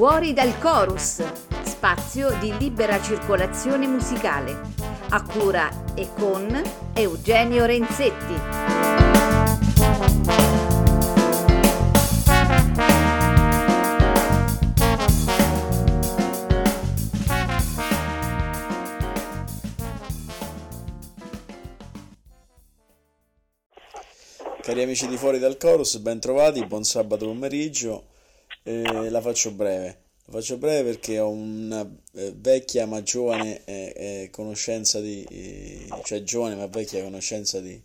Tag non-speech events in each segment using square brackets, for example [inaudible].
Fuori dal chorus, spazio di libera circolazione musicale, a cura e con Eugenio Renzetti. Cari amici di Fuori dal Chorus, ben trovati, buon sabato pomeriggio. Eh, la faccio breve. La faccio breve perché ho una eh, vecchia ma giovane eh, eh conoscenza di, eh, cioè giovane ma vecchia conoscenza di,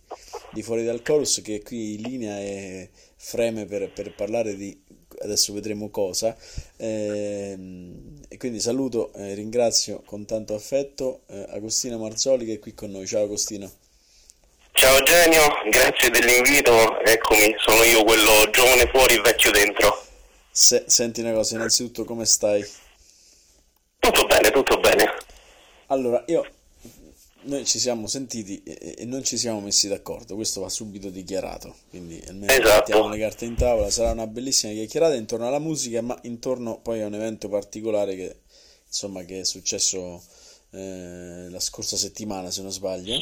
di, Fuori dal Chorus che qui in linea e freme per, per parlare di adesso vedremo cosa. Ehm, e quindi saluto e ringrazio con tanto affetto eh, Agostino Marzoli che è qui con noi. Ciao Agostino. Ciao Genio, grazie dell'invito, eccomi, sono io quello giovane fuori, vecchio dentro. Se, senti una cosa, innanzitutto come stai? Tutto bene, tutto bene. Allora, io, noi ci siamo sentiti e, non ci siamo messi d'accordo, questo va subito dichiarato, quindi almeno esatto. mettiamo le carte in tavola, sarà una bellissima chiacchierata intorno alla musica, ma intorno poi a un evento particolare che, insomma, che è successo eh, la scorsa settimana, se non sbaglio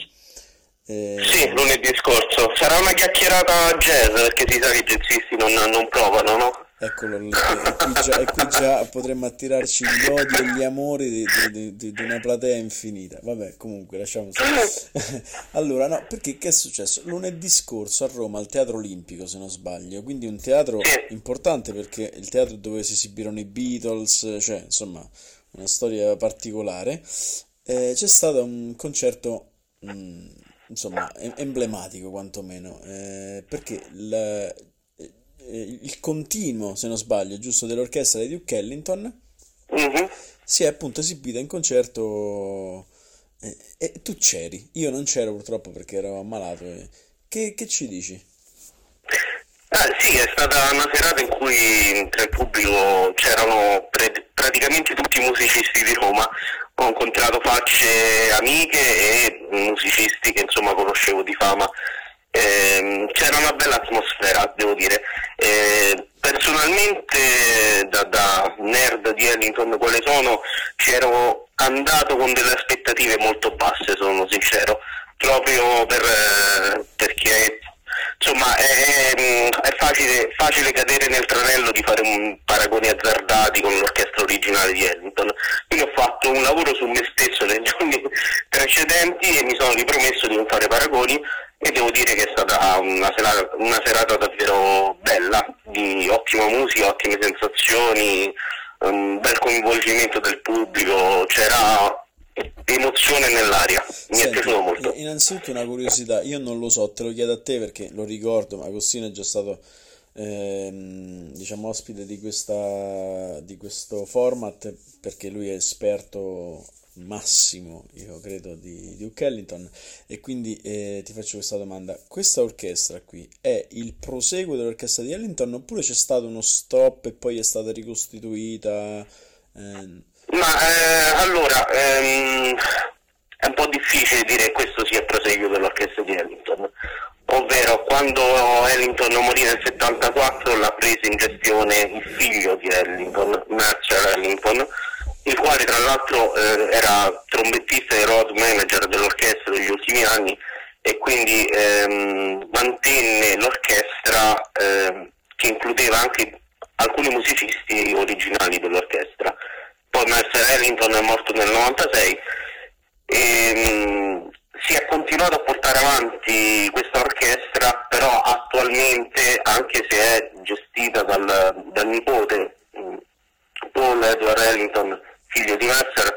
eh... Sì, lunedì scorso. Sarà una chiacchierata jazz perché si sa che i jazzisti non, non provano, no? Eccolo lì, e qui, già, e qui già potremmo attirarci gli odi e gli amori di, di, di, di una platea infinita. Vabbè, comunque, lasciamo stare. [laughs] allora, no, perché che è successo? Lunedì scorso a Roma, al Teatro Olimpico, se non sbaglio, quindi un teatro importante perché il teatro dove si esibirono i Beatles, cioè, insomma, una storia particolare. Eh, c'è stato un concerto... Mh, mm, insomma, emblematico quantomeno, eh, perché la, il continuo, se non sbaglio, giusto, dell'orchestra di Duke Ellington mm-hmm. si è appunto esibita in concerto eh, e tu c'eri, io non c'ero purtroppo perché ero ammalato. Eh. Che, che ci dici? Ah, sì, è stata una serata in cui tra il pubblico c'erano pre- praticamente tutti i musicisti di Roma, ho incontrato facce amiche e musicisti che insomma conoscevo di fama. Eh, c'era una bella atmosfera, devo dire. Eh, personalmente, da, da, nerd di Ellington quale sono, c'ero andato con delle aspettative molto basse, sono sincero, proprio per, eh, perché insomma è, è facile, facile, cadere nel tranello di fare un paragoni azzardati con l'orchestra originale di Ellington. Quindi ho fatto un lavoro su me stesso nei giorni [laughs] precedenti e mi sono ripromesso di non fare paragoni e devo dire che è stata una serata, una serata davvero bella, di ottima musica, ottime sensazioni, un bel coinvolgimento del pubblico, c'era emozione nell'aria, mi Senti, è piaciuto molto. Innanzitutto una curiosità, io non lo so, te lo chiedo a te perché lo ricordo, ma Agostino è già stato ehm, diciamo ospite di, questa, di questo format perché lui è esperto massimo, io credo, di Duke Ellington e quindi eh, ti faccio questa domanda. Questa orchestra qui è il proseguo dell'orchestra di Ellington oppure c'è stato uno stop e poi è stata ricostituita? Eh... Ma eh, allora, ehm, è un po' difficile dire che questo sia il proseguo dell'orchestra di Ellington, ovvero quando Ellington morì nel 74 l'ha preso in gestione il figlio di Ellington, Marshall Ellington, il quale tra l'altro eh, era trombettista e road manager dell'orchestra negli ultimi anni e quindi ehm, mantenne l'orchestra eh, che includeva anche alcuni musicisti originali dell'orchestra. Poi Mercer Ellington è morto nel 96 e mh, si è continuato a portare avanti questa orchestra, però attualmente, anche se è gestita dal, dal nipote Paul Edward Ellington, figlio di Mercer,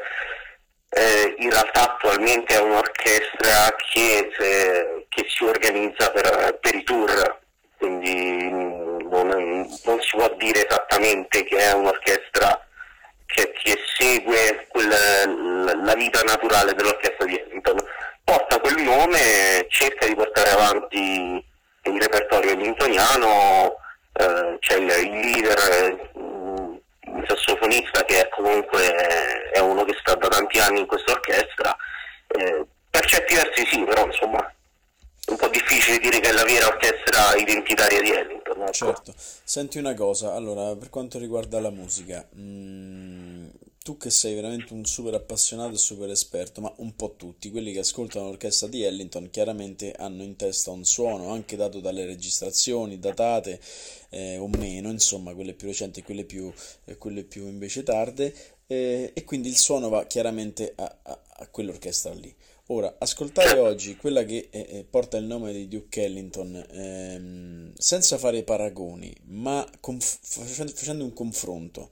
eh, in realtà attualmente è un'orchestra che, se, che si organizza per, per, i tour, quindi non, non si può dire esattamente che è un'orchestra che, che segue quel, la vita naturale dell'orchestra di Ellington. Porta quel nome, cerca di portare avanti il repertorio ellingtoniano, eh, c'è il, il leader, mm, sassofonista che comunque è uno che sta da tanti anni in questa orchestra. Eh, per certi versi sì, però insomma è un po' difficile dire che è la vera orchestra identitaria di Ellington. Ecco. Certo, senti una cosa, allora per quanto riguarda la musica, mh, tu che sei veramente un super appassionato e super esperto, ma un po' tutti, quelli che ascoltano l'orchestra di Ellington chiaramente hanno in testa un suono, anche dato dalle registrazioni datate eh, o meno, insomma quelle più recenti e quelle più, eh, quelle più invece tarde, eh, e quindi il suono va chiaramente a, a, a quell'orchestra lì. Ora, ascoltare oggi quella che eh, eh, porta il nome di Duke Ellington ehm, senza fare paragoni, ma conf- facendo, facendo un confronto,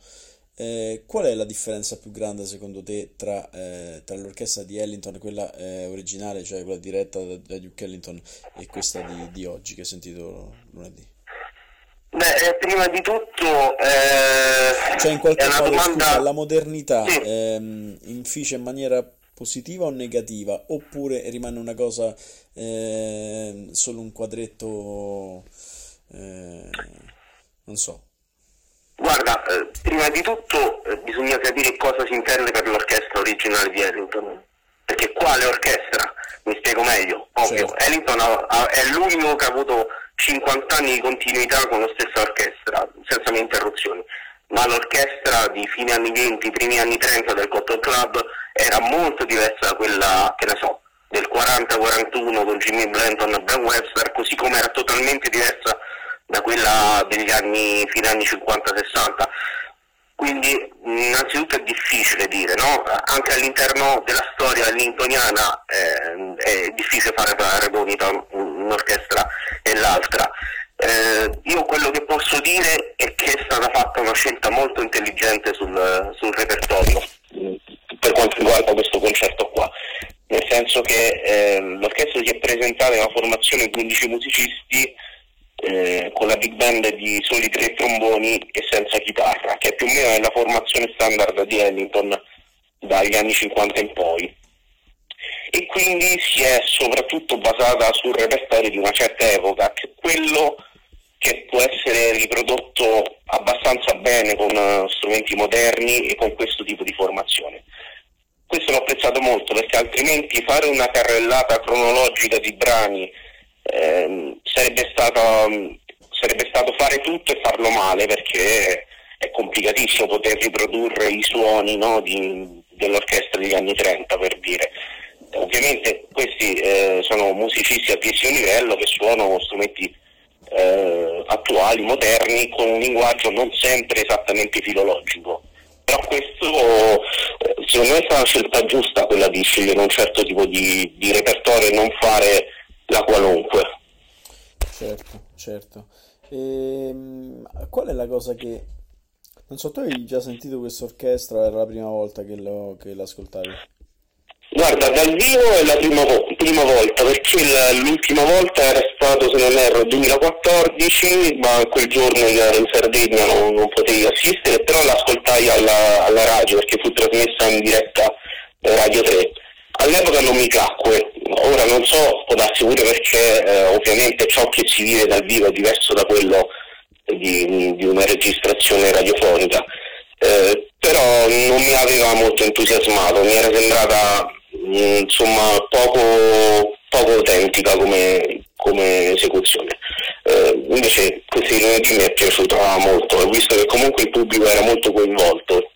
eh, qual è la differenza più grande secondo te tra, eh, tra l'orchestra di Ellington, quella eh, originale, cioè quella diretta da, da, Duke Ellington, e questa di, di oggi che hai sentito lunedì? Beh, eh, prima di tutto, eh, cioè in qualche modo domanda... scusa, la modernità sì. ehm, inficia in maniera positiva o negativa, oppure rimane una cosa eh, solo un quadretto, non so. Guarda, eh, prima di tutto eh, bisogna capire cosa si intende per l'orchestra originale di Ellington. Perché quale orchestra? Mi spiego meglio. Ovvio, certo. Ellington ha, ha, è l'unico che ha avuto 50 anni di continuità con la stessa orchestra, senza interruzioni. Ma l'orchestra di fine anni 20, primi anni 30 del Cotton Club era molto diversa da quella, che ne so, del 40-41 con Jimmy Blanton e Ben Webster, così come era totalmente diversa da quella degli anni, fine anni 50-60. Quindi innanzitutto è difficile dire, no? Anche all'interno della storia lintoniana eh, è difficile fare paragoni tra un'orchestra e l'altra. Eh, io quello che posso dire è che è stata fatta una scelta molto intelligente sul, sul repertorio per quanto riguarda questo concerto qua, nel senso che eh, l'orchestra si è presentata in una formazione di 15 musicisti eh, con la big band di soli tre tromboni e senza chitarra, che più o meno è la formazione standard di Ellington dagli anni 50 in poi. E quindi si è soprattutto basata sul repertorio di una certa epoca, che quello che può essere riprodotto abbastanza bene con uh, strumenti moderni e con questo tipo di formazione. Questo l'ho apprezzato molto perché altrimenti fare una carrellata cronologica di brani ehm, sarebbe, stato, sarebbe stato fare tutto e farlo male perché è complicatissimo poter riprodurre i suoni no, di, dell'orchestra degli anni 30 per dire. Ovviamente questi eh, sono musicisti a altissimo livello che suonano strumenti eh, attuali, moderni, con un linguaggio non sempre esattamente filologico. Però questo eh, secondo me è stata una scelta giusta quella di scegliere un certo tipo di, di repertorio e non fare la qualunque. Certo, certo. Ehm, qual è la cosa che... Non so, tu hai già sentito questa orchestra? Era la prima volta che, lo, che l'ascoltavi? Guarda, dal vivo è la prima, prima volta, perché l'ultima volta era stato, se non erro, 2014, ma quel giorno io ero in Sardegna, non, non potevi assistere, però l'ascoltai alla, alla radio perché fu trasmessa in diretta Radio 3. All'epoca non mi piacque, ora non so, può darsi pure perché eh, ovviamente ciò che si vive dal vivo è diverso da quello di, di una registrazione radiofonica. Eh, però non mi aveva molto entusiasmato, mi era sembrata mh, insomma poco, poco autentica come, come esecuzione. Eh, invece questi lunedì mi è piaciuta molto, ho visto che comunque il pubblico era molto coinvolto.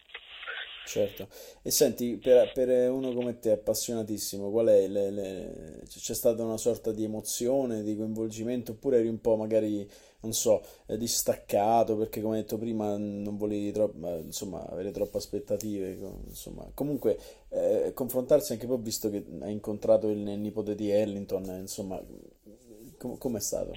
Certo. E senti, per, per uno come te, appassionatissimo, qual è? Le, le... C'è stata una sorta di emozione, di coinvolgimento, oppure eri un po' magari, non so, eh, distaccato perché come detto prima non volevi troppo, insomma, avere troppe aspettative, insomma. Comunque, eh, confrontarsi anche poi, visto che hai incontrato il, il nipote di Ellington, insomma, com- com'è stato?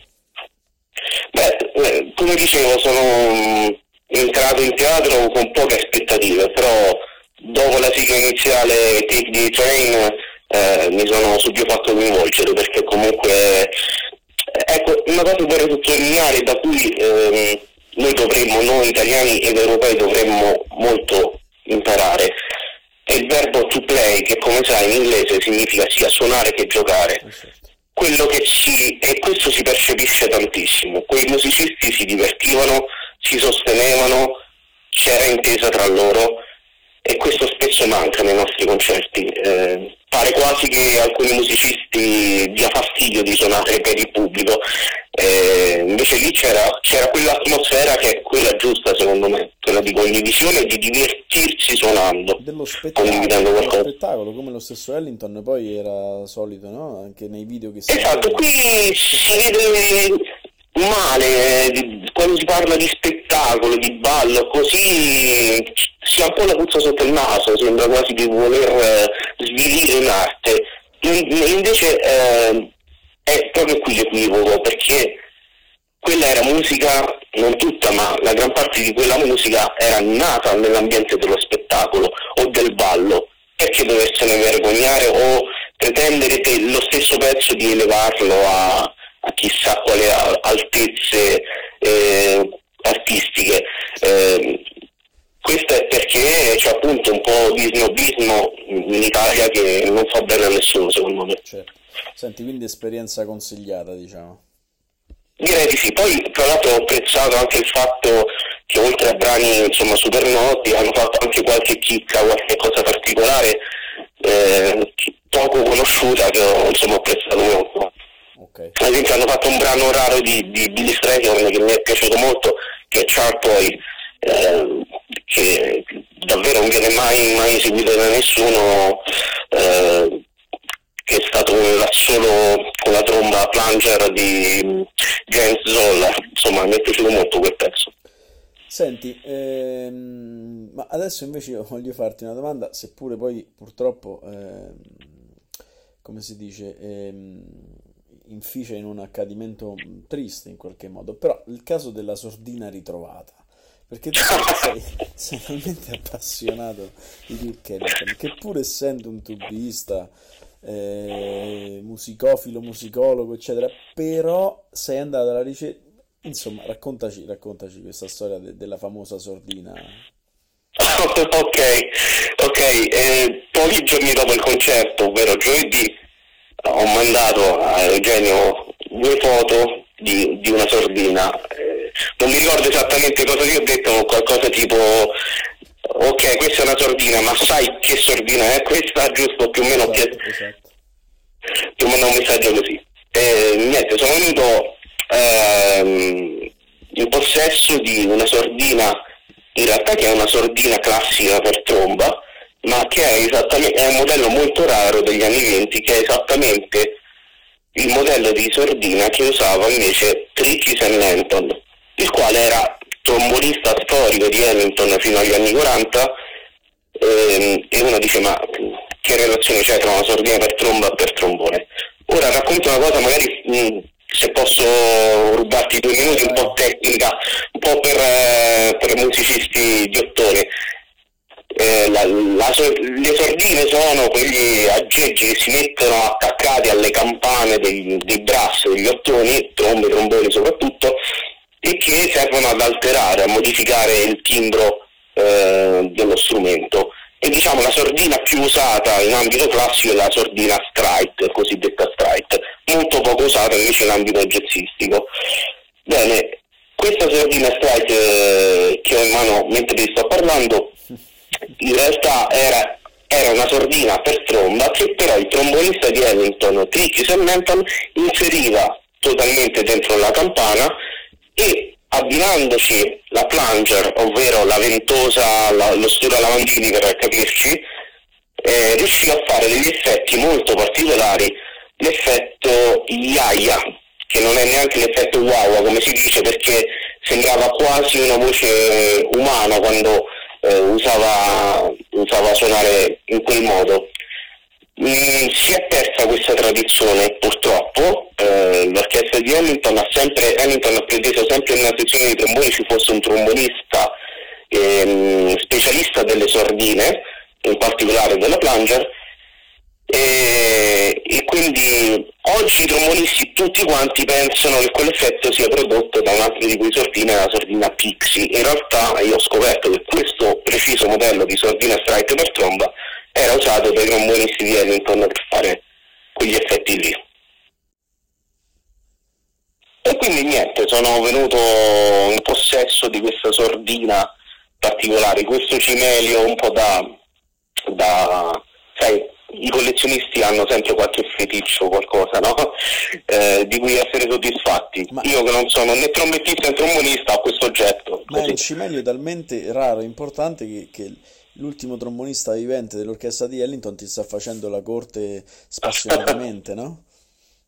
Beh, eh, come dicevo, sono entrato in teatro con poche aspettative, però dopo la sigla iniziale Take the Train eh, mi sono subito fatto coinvolgere perché comunque ecco una cosa vorrei sottolineare da cui ehm, noi dovremmo, noi italiani ed europei dovremmo molto imparare è il verbo to play che come sai in inglese significa sia suonare che giocare eh, certo. quello che si e questo si percepisce tantissimo quei musicisti si divertivano si sostenevano c'era intesa tra loro e questo spesso manca nei nostri concerti. Eh, pare quasi che alcuni musicisti dia fastidio di suonare per il pubblico, eh, invece lì c'era, c'era, quell'atmosfera che è quella giusta secondo me, quella di condivisione e di divertirsi suonando. Dello spettacolo, spettacolo, come lo stesso Ellington poi era solito, no? Anche nei video che si Esatto, qui si vede male quando si parla di spettacolo, di ballo, così si ha un po' la puzza sotto il naso, sembra quasi di voler eh, svilire un'arte. Invece eh, è proprio qui l'equivoco, perché quella era musica, non tutta, ma la gran parte di quella musica era nata nell'ambiente dello spettacolo o del ballo. Perché doversene vergognare o pretendere che lo stesso pezzo di elevarlo a, a chissà quali altezze eh, artistiche. Eh, questo è perché c'è appunto un po' di snobismo in Italia che non fa bene a nessuno secondo me. Certo. Senti, quindi esperienza consigliata diciamo? Direi di sì, poi tra l'altro ho apprezzato anche il fatto che oltre a brani insomma super noti hanno fatto anche qualche chicca, qualche cosa particolare eh, poco conosciuta che ho insomma apprezzato molto. Okay. Ad esempio hanno fatto un brano raro di, di Billy Strayhorn che mi è piaciuto molto, che è Charpoy, eh, che davvero non viene mai, mai eseguito da nessuno, eh, che è stato solo con la tromba plunger di James Zoller, insomma mi è piaciuto molto quel pezzo. Senti, ehm, ma adesso invece voglio farti una domanda, seppure poi purtroppo, ehm, come si dice, ehm, inficia in un accadimento triste in qualche modo, però il caso della sordina ritrovata, perché tu [laughs] sei, sei talmente appassionato di Duke Ellington che pur essendo un tubista, eh, musicofilo, musicologo, eccetera, però sei andato alla ricerca, insomma, raccontaci, raccontaci questa storia de- della famosa sordina. ok, ok, eh, pochi giorni dopo il concerto, ovvero giovedì, ho mandato a Eugenio due foto di, di una sordina, eh, non mi ricordo esattamente cosa gli ho detto, qualcosa tipo ok questa è una sordina, ma sai che sordina è questa? [laughs] Giusto più o meno esatto, esatto. più o meno un messaggio così. E, niente, sono venuto ehm, in possesso di una sordina, in realtà che è una sordina classica per tromba, ma che è, è un modello molto raro degli anni 20 che è esattamente il modello di sordina che usava invece Tricky Ellington, il quale era trombonista storico di Ellington fino agli anni 40 ehm, e uno dice ma che relazione c'è tra una sordina per tromba e per trombone? Ora racconto una cosa magari mh, se posso rubarti due minuti un po' tecnica, un po' per, eh, per musicisti di ottone la, la, le sordine sono quegli aggeggi che si mettono attaccati alle campane dei, dei brass, degli ottoni, trombe, tromboni soprattutto, e che servono ad alterare, a modificare il timbro eh, dello strumento. E diciamo la sordina più usata in ambito classico è la sordina strike, cosiddetta strike, molto poco usata invece in ambito jazzistico. Bene, questa sordina strike eh, che ho in mano mentre vi sto parlando in realtà era, era una sordina per tromba che però il trombonista di Ellington, Tricky Menton, inseriva totalmente dentro la campana e abbinandoci la plunger, ovvero la ventosa, la, lo stura lavandini per capirci, eh, riusciva a fare degli effetti molto particolari, l'effetto Yaya, che non è neanche l'effetto wow come si dice perché sembrava quasi una voce umana quando eh, usava, usava suonare in quel modo. Mm, si è persa questa tradizione purtroppo, eh, l'orchestra di Hamilton ha sempre, Hamilton ha preteso sempre nella sezione di tromboni ci fosse un trombonista ehm, specialista delle sordine, in particolare della plunger, e, e, quindi oggi i trombonisti tutti quanti pensano che quell'effetto sia prodotto da un altro di quei sordine, la sordina Pixie. In realtà io ho scoperto che questo preciso modello di sordina strike per tromba era usato dai trombonisti di Ellington per fare quegli effetti lì. E quindi niente, sono venuto in possesso di questa sordina particolari. Questo cimelio un po' da, da sai, i collezionisti hanno sempre qualche feticcio, qualcosa, no? [laughs] eh, di cui essere soddisfatti. Ma... Io che non sono né trombettista né trombonista ho questo oggetto. Ma così. è un cimelio talmente raro e importante che, che l'ultimo trombonista vivente dell'orchestra di Ellington ti sta facendo la corte spassionatamente, no? [laughs]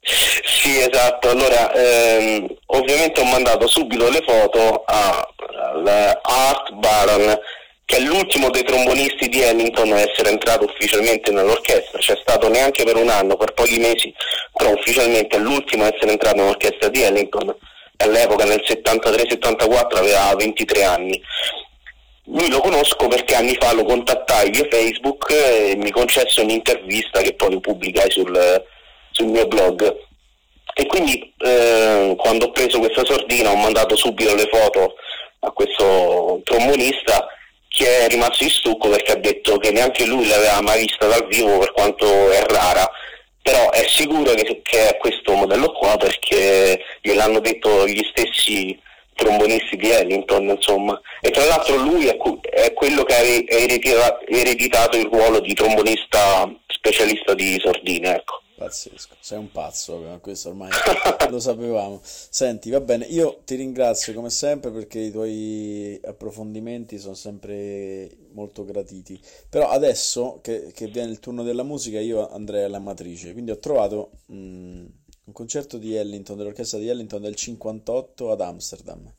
Sì, esatto. Allora, ehm, ovviamente ho mandato subito le foto all'Art Baron, che è l'ultimo dei trombonisti di Ellington a essere entrato ufficialmente nell'orchestra. C'è stato neanche per un anno, per pochi mesi, però ufficialmente è l'ultimo a essere entrato nell'orchestra di Ellington. All'epoca, nel 73-74, aveva 23 anni. Lui lo conosco perché anni fa lo contattai via Facebook e mi concesse un'intervista che poi pubblicai sul, sul mio blog. E quindi eh, quando ho preso questa sordina ho mandato subito le foto a questo trombonista che è rimasto in stucco perché ha detto che neanche lui l'aveva mai vista dal vivo per quanto è rara, però è sicuro che, che è questo modello qua perché gliel'hanno detto gli stessi trombonisti di Ellington, insomma. E tra l'altro lui è, è quello che ha ereditato il ruolo di trombonista specialista di sordine, ecco. Pazzesco, sei un pazzo, questo ormai [laughs] lo sapevamo. Senti, va bene, io ti ringrazio come sempre perché i tuoi approfondimenti sono sempre molto gratiti. Però adesso che, che viene il turno della musica io andrei alla matrice, quindi ho trovato mh, un concerto di Ellington, dell'orchestra di Ellington del 58 ad Amsterdam.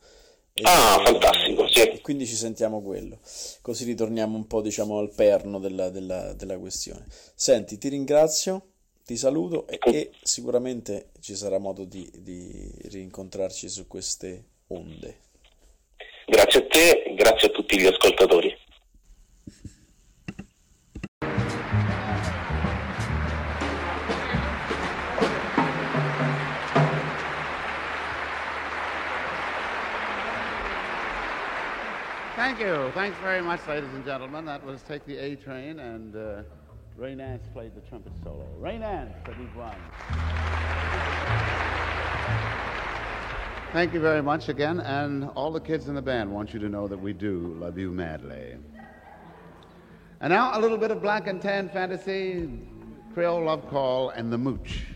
E, ah, fantastico, sì. E quindi ci sentiamo quello, così ritorniamo un po' diciamo al perno della, della, della questione. Senti, ti ringrazio ti saluto e, e sicuramente ci sarà modo di, di rincontrarci su queste onde. Grazie a te, grazie a tutti gli ascoltatori. Thank you. Thanks very much, ladies and gentlemen. That was Take the A Train and. Uh... Ray Nance played the trumpet solo. Ray Nance for. Thank you very much again, and all the kids in the band want you to know that we do love you madly. And now a little bit of black and tan fantasy, Creole love call, and the mooch.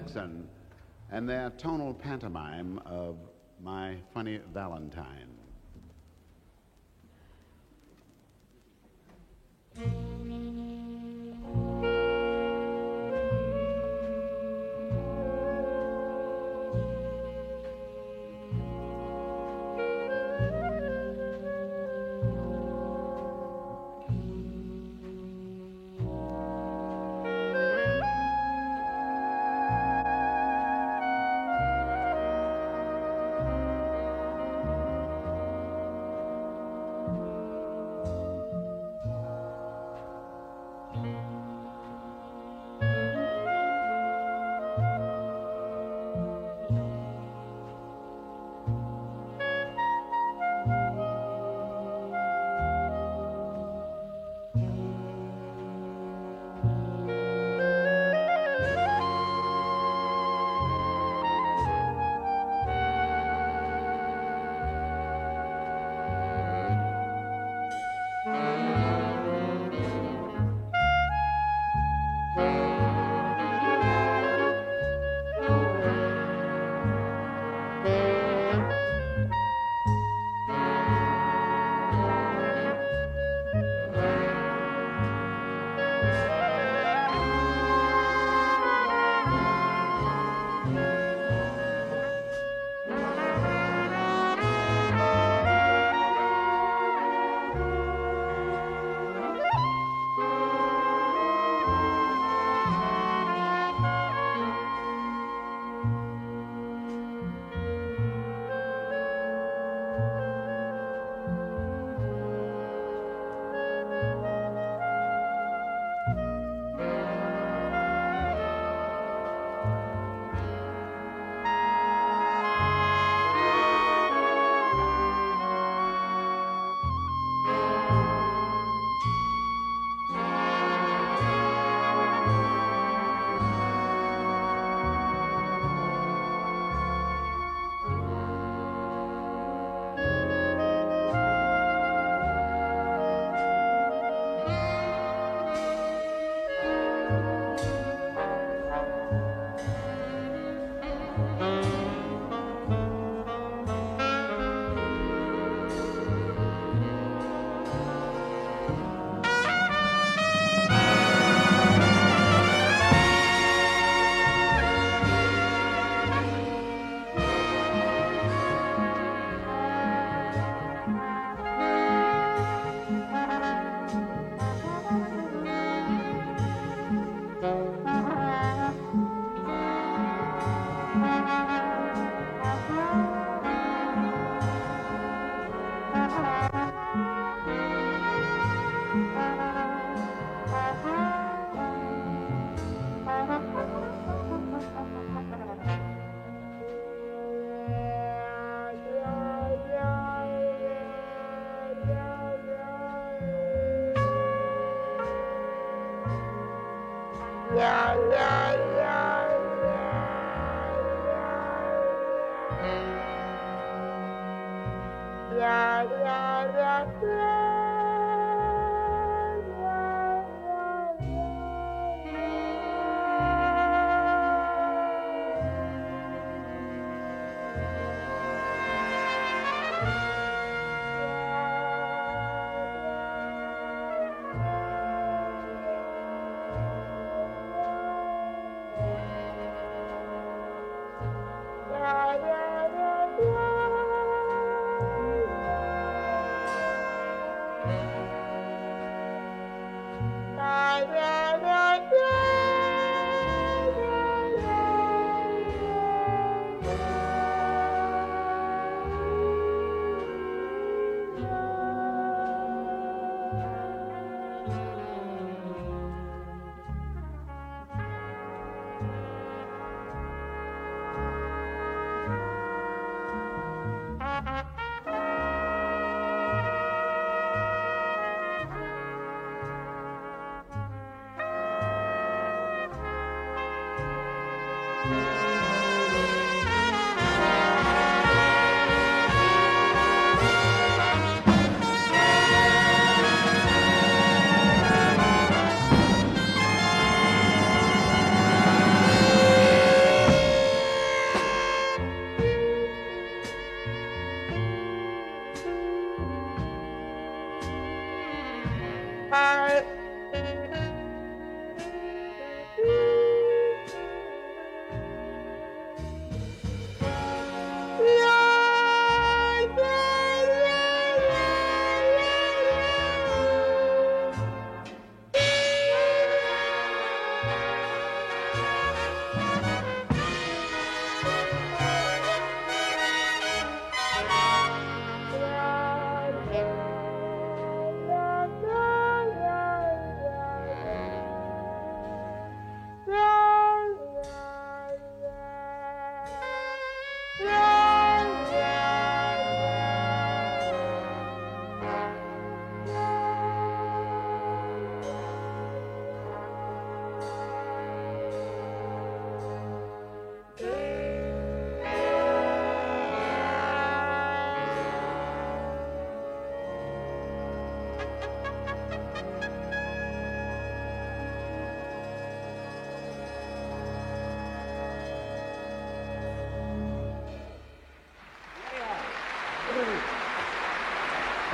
Jackson and their tonal pantomime of My Funny Valentine.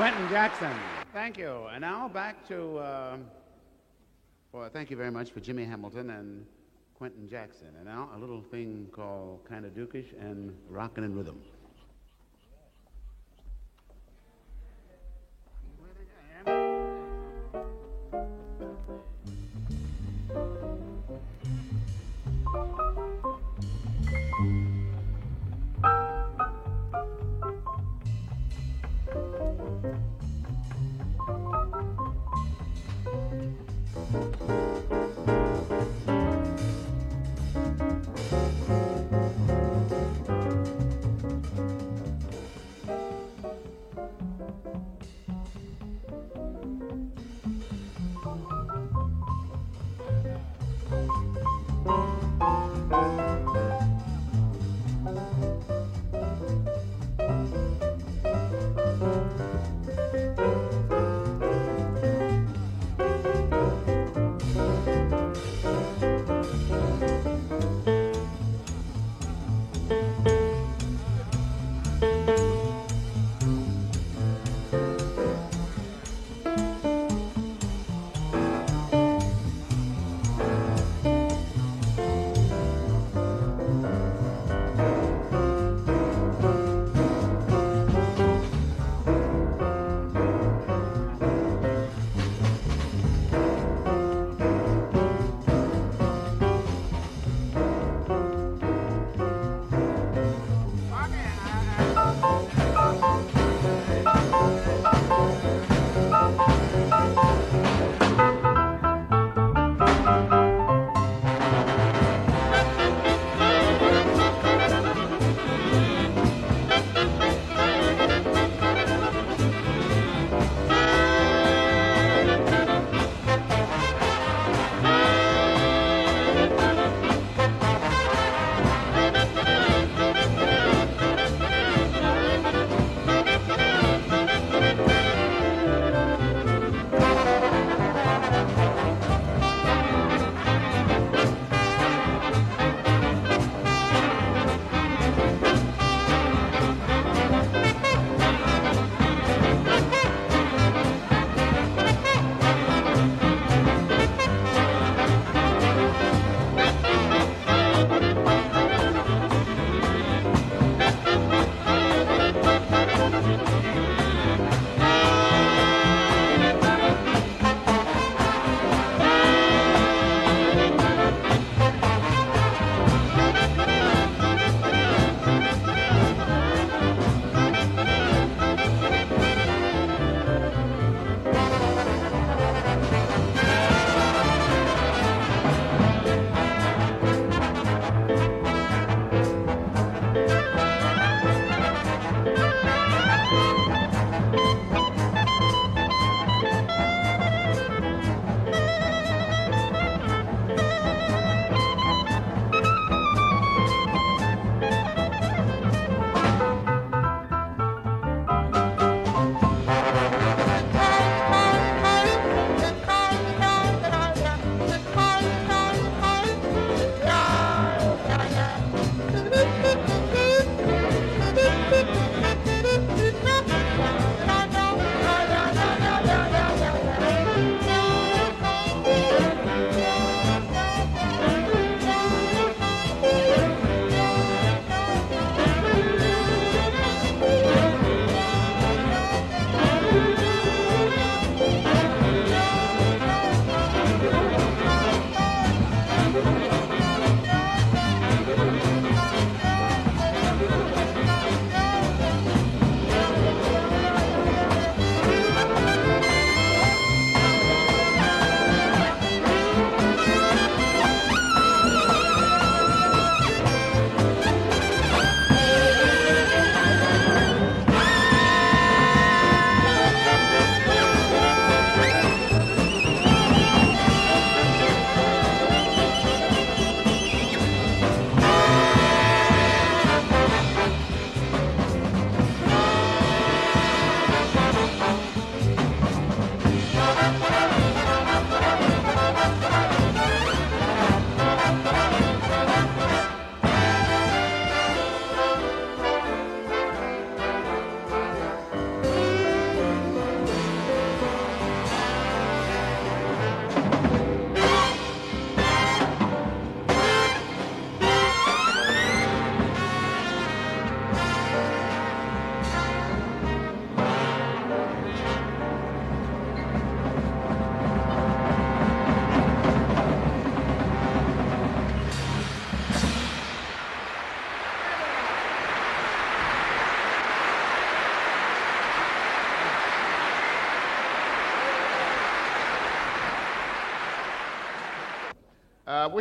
Quentin Jackson. Thank you. And now back to, uh, well, thank you very much for Jimmy Hamilton and Quentin Jackson. And now a little thing called Kinda Dukish and Rockin' and Rhythm.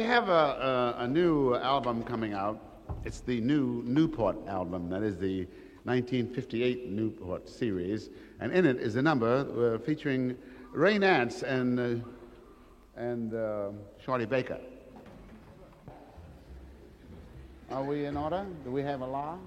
Have a, a, a new album coming out. It's the new Newport album. That is the 1958 Newport series. And in it is a number uh, featuring Ray Nance and, uh, and uh, Shorty Baker. Are we in order? Do we have a law?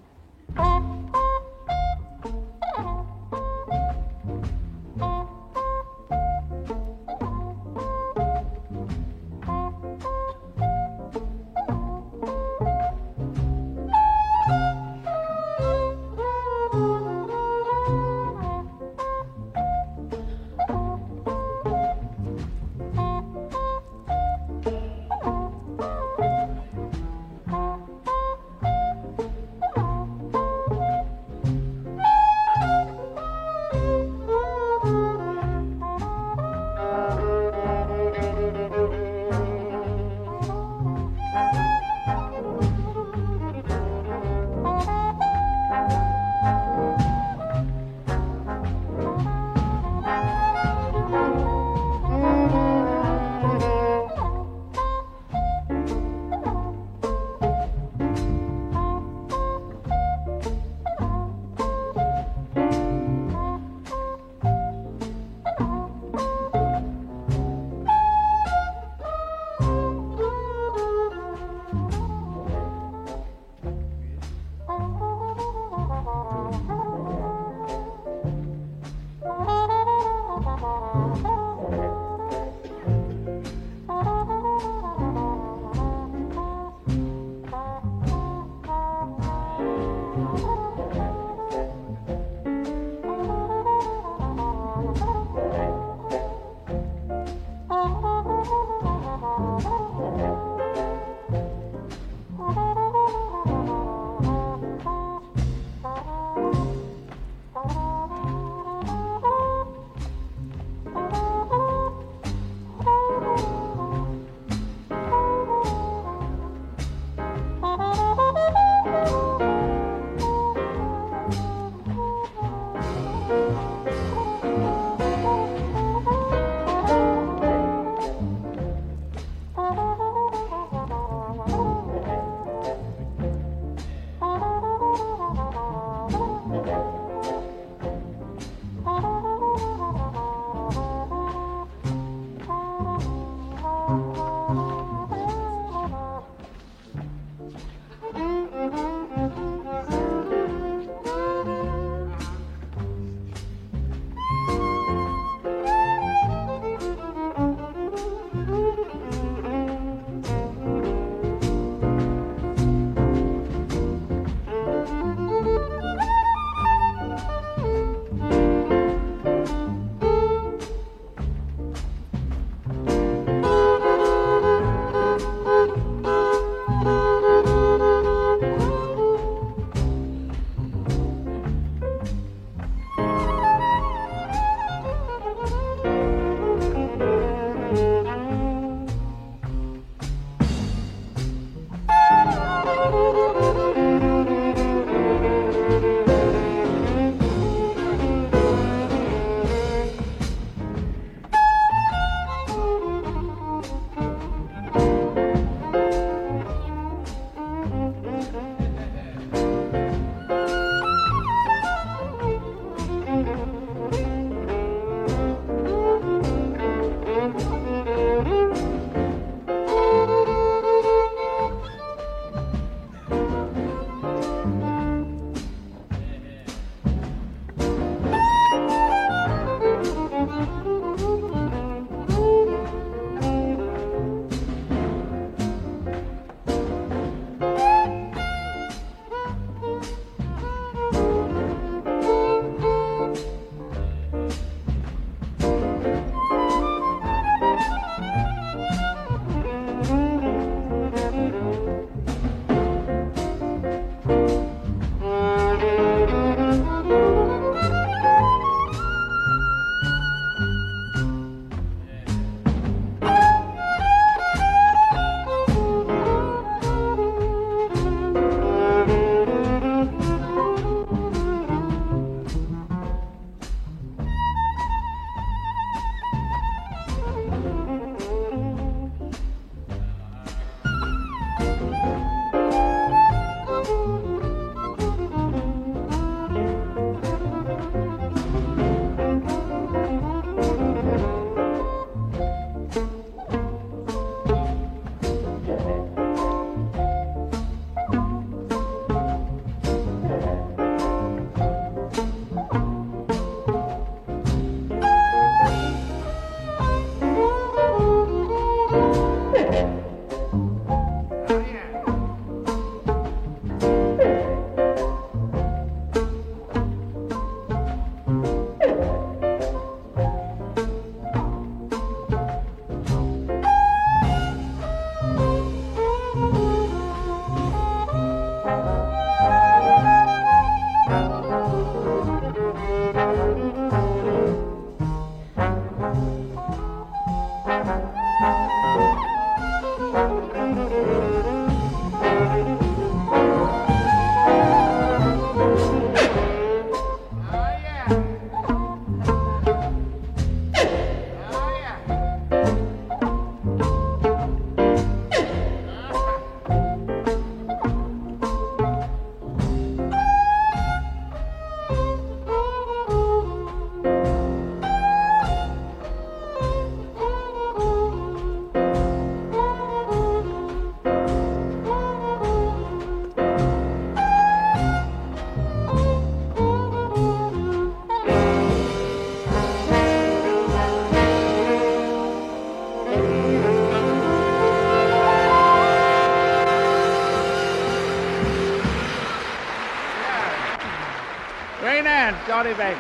Johnny Baker.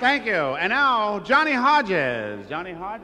Thank you. And now, Johnny Hodges. Johnny Hodges,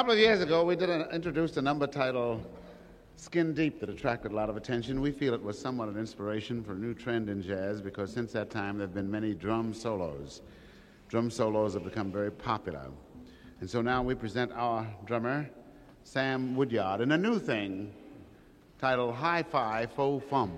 Couple of years ago, we did an, introduced a number titled Skin Deep that attracted a lot of attention. We feel it was somewhat an inspiration for a new trend in jazz because since that time there have been many drum solos. Drum solos have become very popular. And so now we present our drummer, Sam Woodyard, in a new thing titled Hi Fi Faux Fum.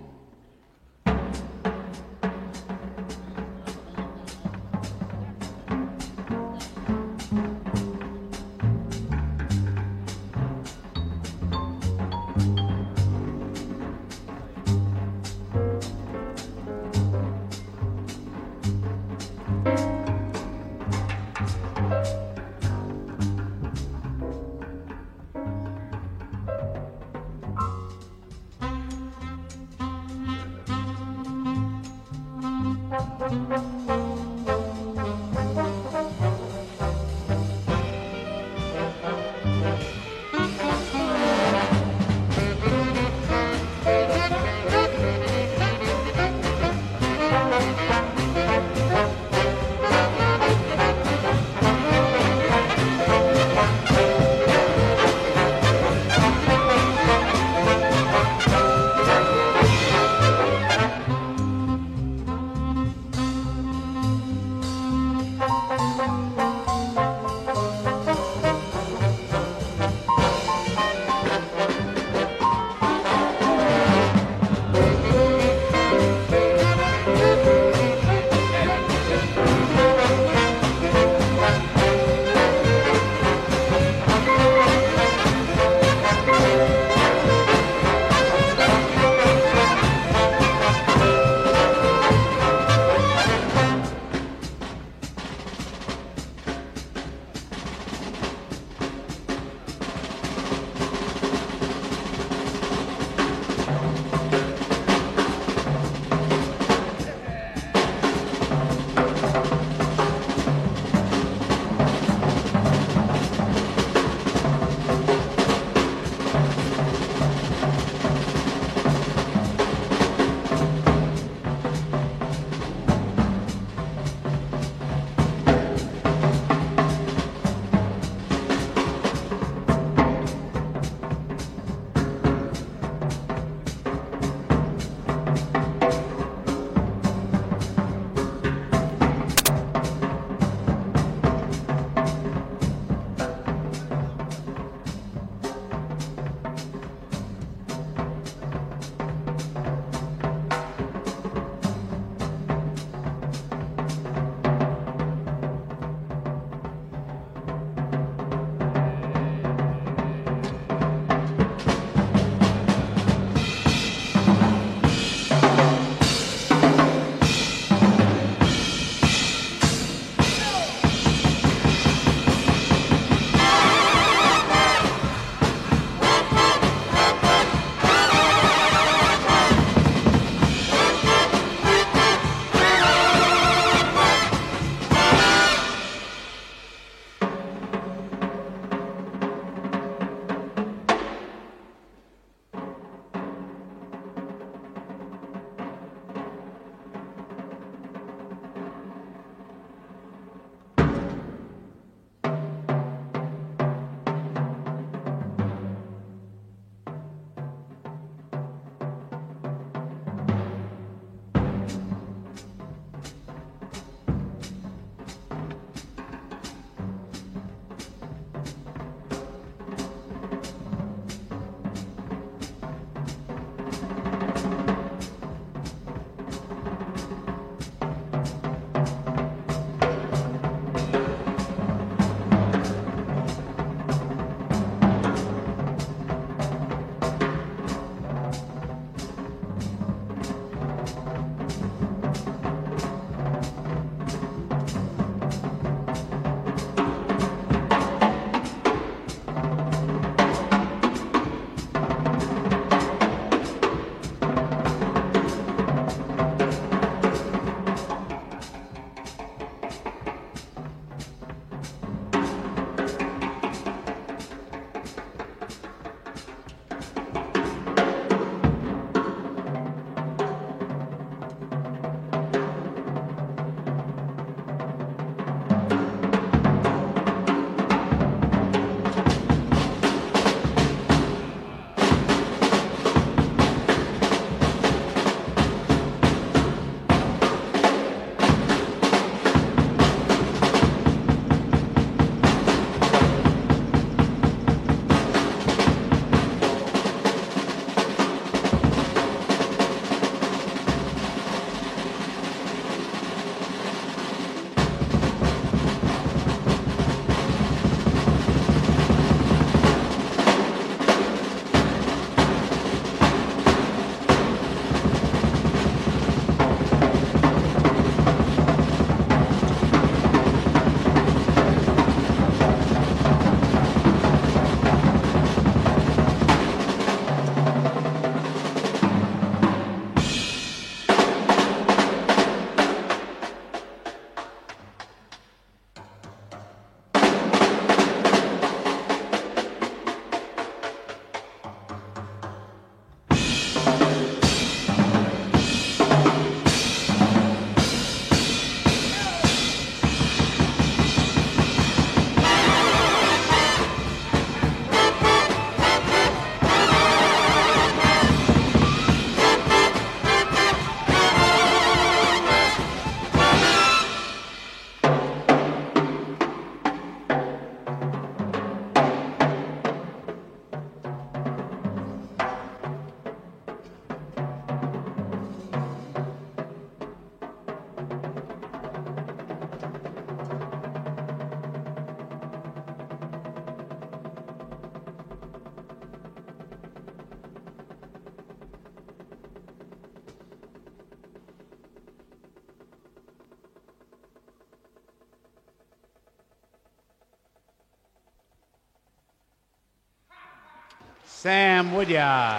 Sam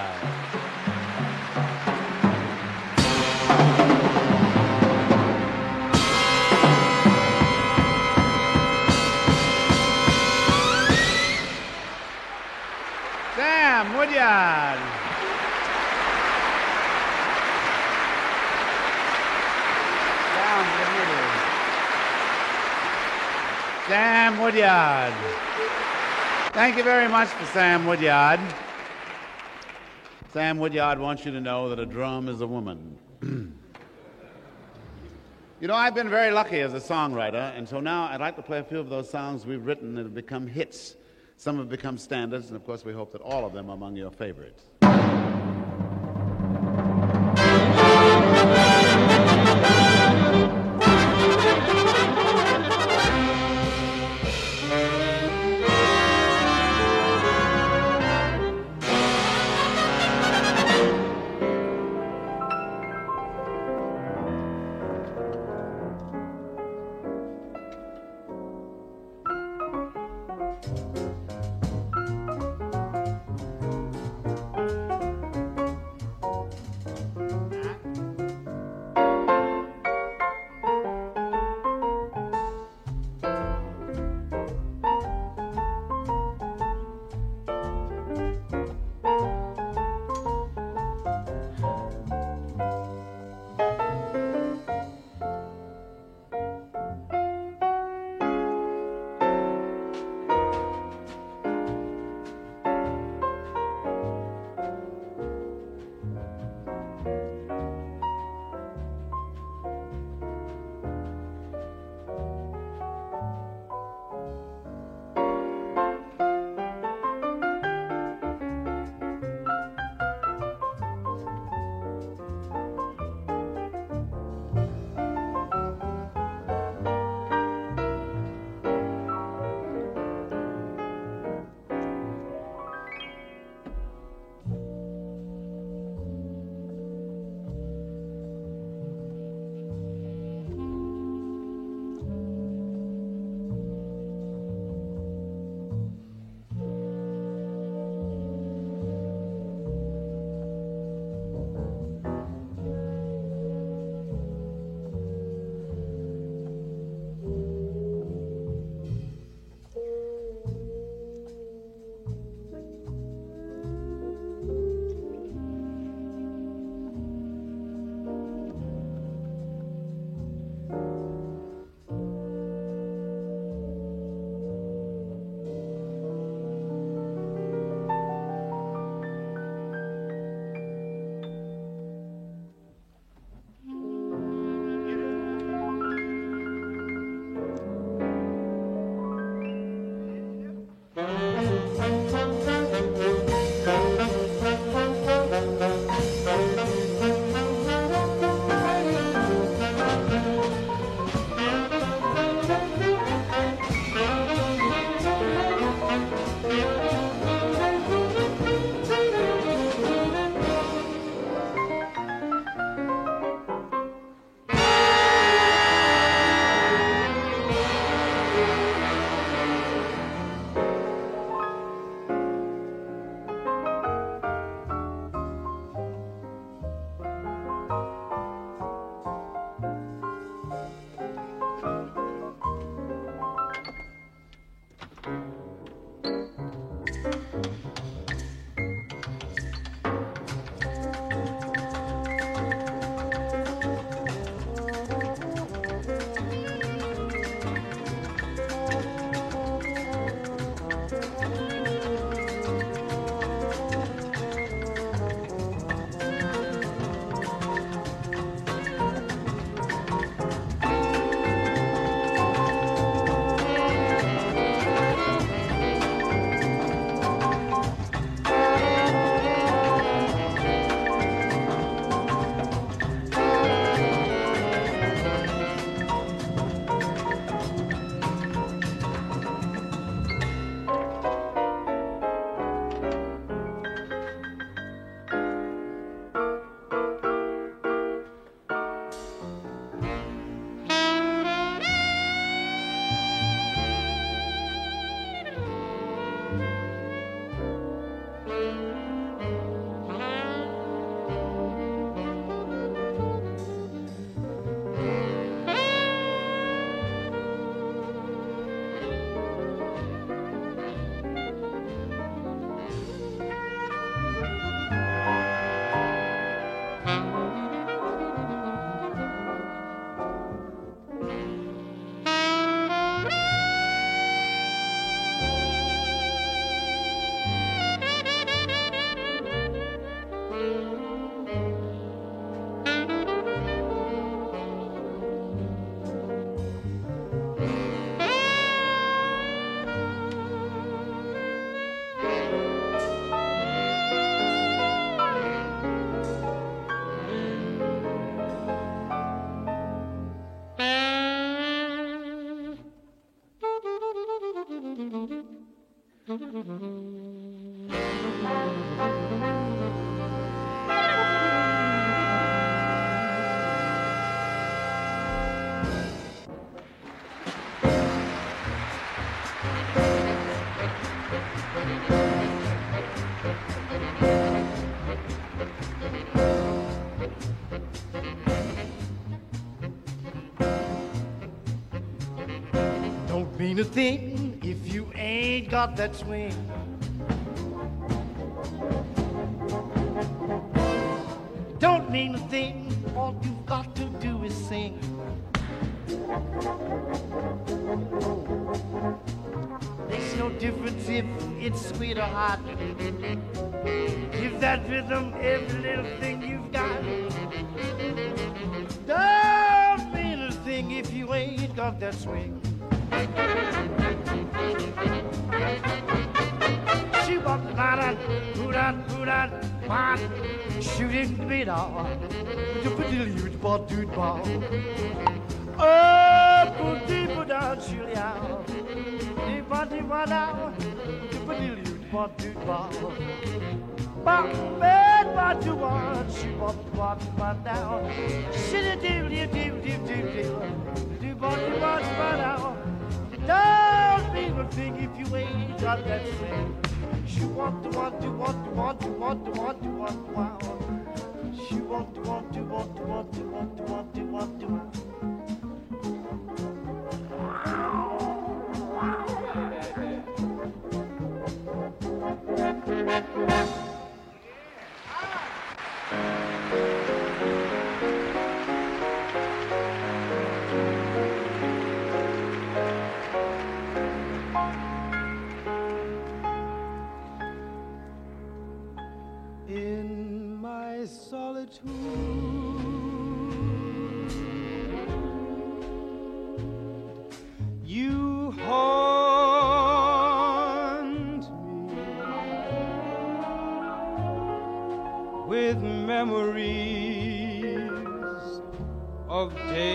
Woodyard. Sam Woodyard. Thank you very much for Sam Woodyard. Sam Woodyard wants you to know that a drum is a woman. [clears throat] you know, I've been very lucky as a songwriter, and so now I'd like to play a few of those songs we've written that have become hits. Some have become standards, and of course, we hope that all of them are among your favorites. A thing if you ain't got that swing. Don't mean a thing, all you've got to do is sing. Makes no difference if it's sweet or hot. Give that rhythm every little thing you've got. Don't mean a thing if you ain't got that swing. It, do, do, do, do, do, do. Do what you want, what out. Don't be a thing if you ain't got that swing. She want to want to want to want to want to want to want to want. In solitude, you haunt me with memories of days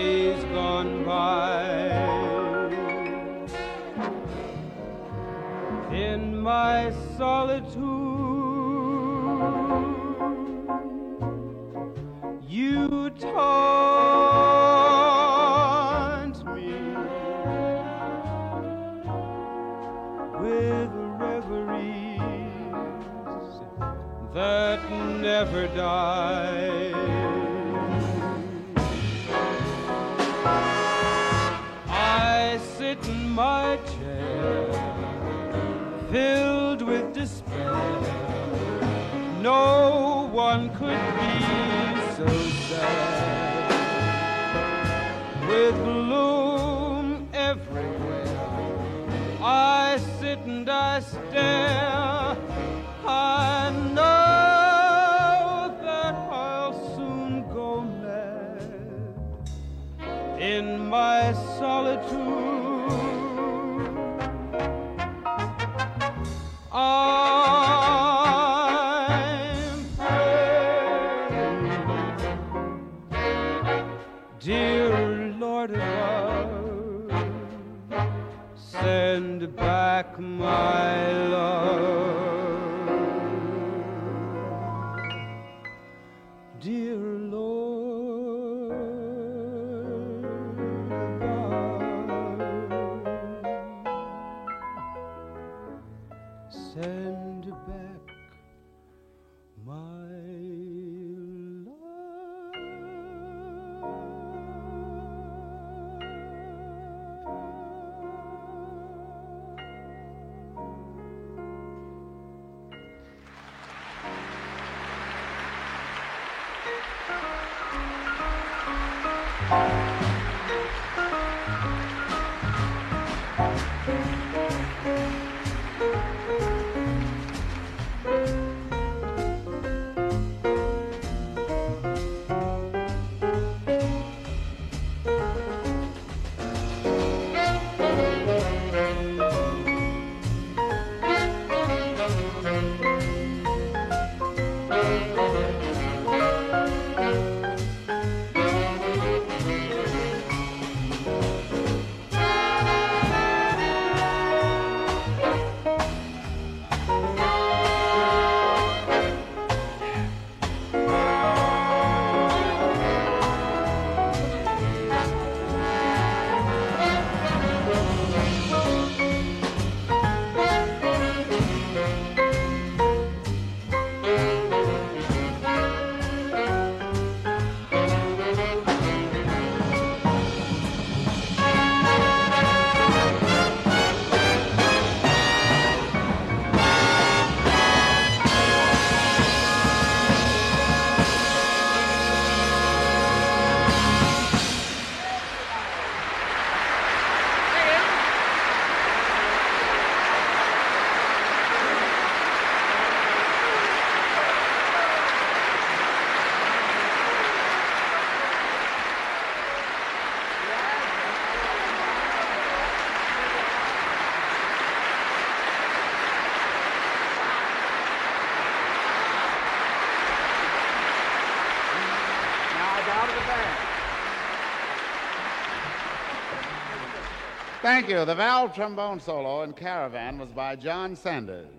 Thank you. The valve trombone solo in Caravan was by John Sanders.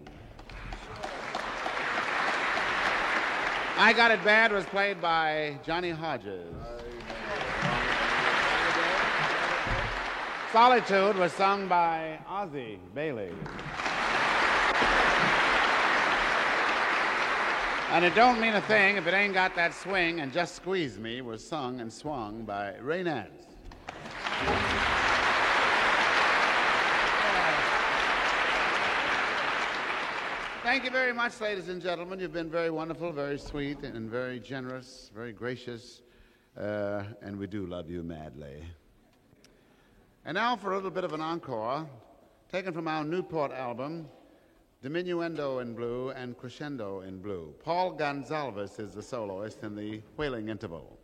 I Got It Bad was played by Johnny Hodges. Solitude was sung by Ozzy Bailey. And it don't mean a thing if it ain't got that swing, and Just Squeeze Me was sung and swung by Ray Nance. Thank you very much, ladies and gentlemen. You've been very wonderful, very sweet, and very generous, very gracious, uh, and we do love you madly. And now for a little bit of an encore, taken from our Newport album, Diminuendo in blue and Crescendo in blue. Paul Gonzalez is the soloist in the wailing interval.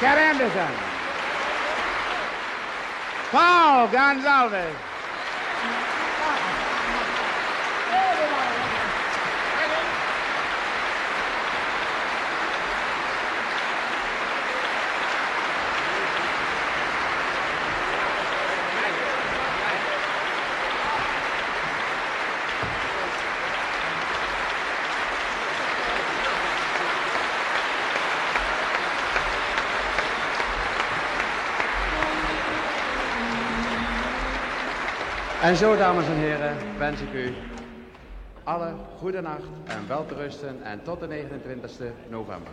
Cat Anderson. Paul Gonzalez. En zo, dames en heren, wens ik u alle goede nacht en wel te rusten en tot de 29 november.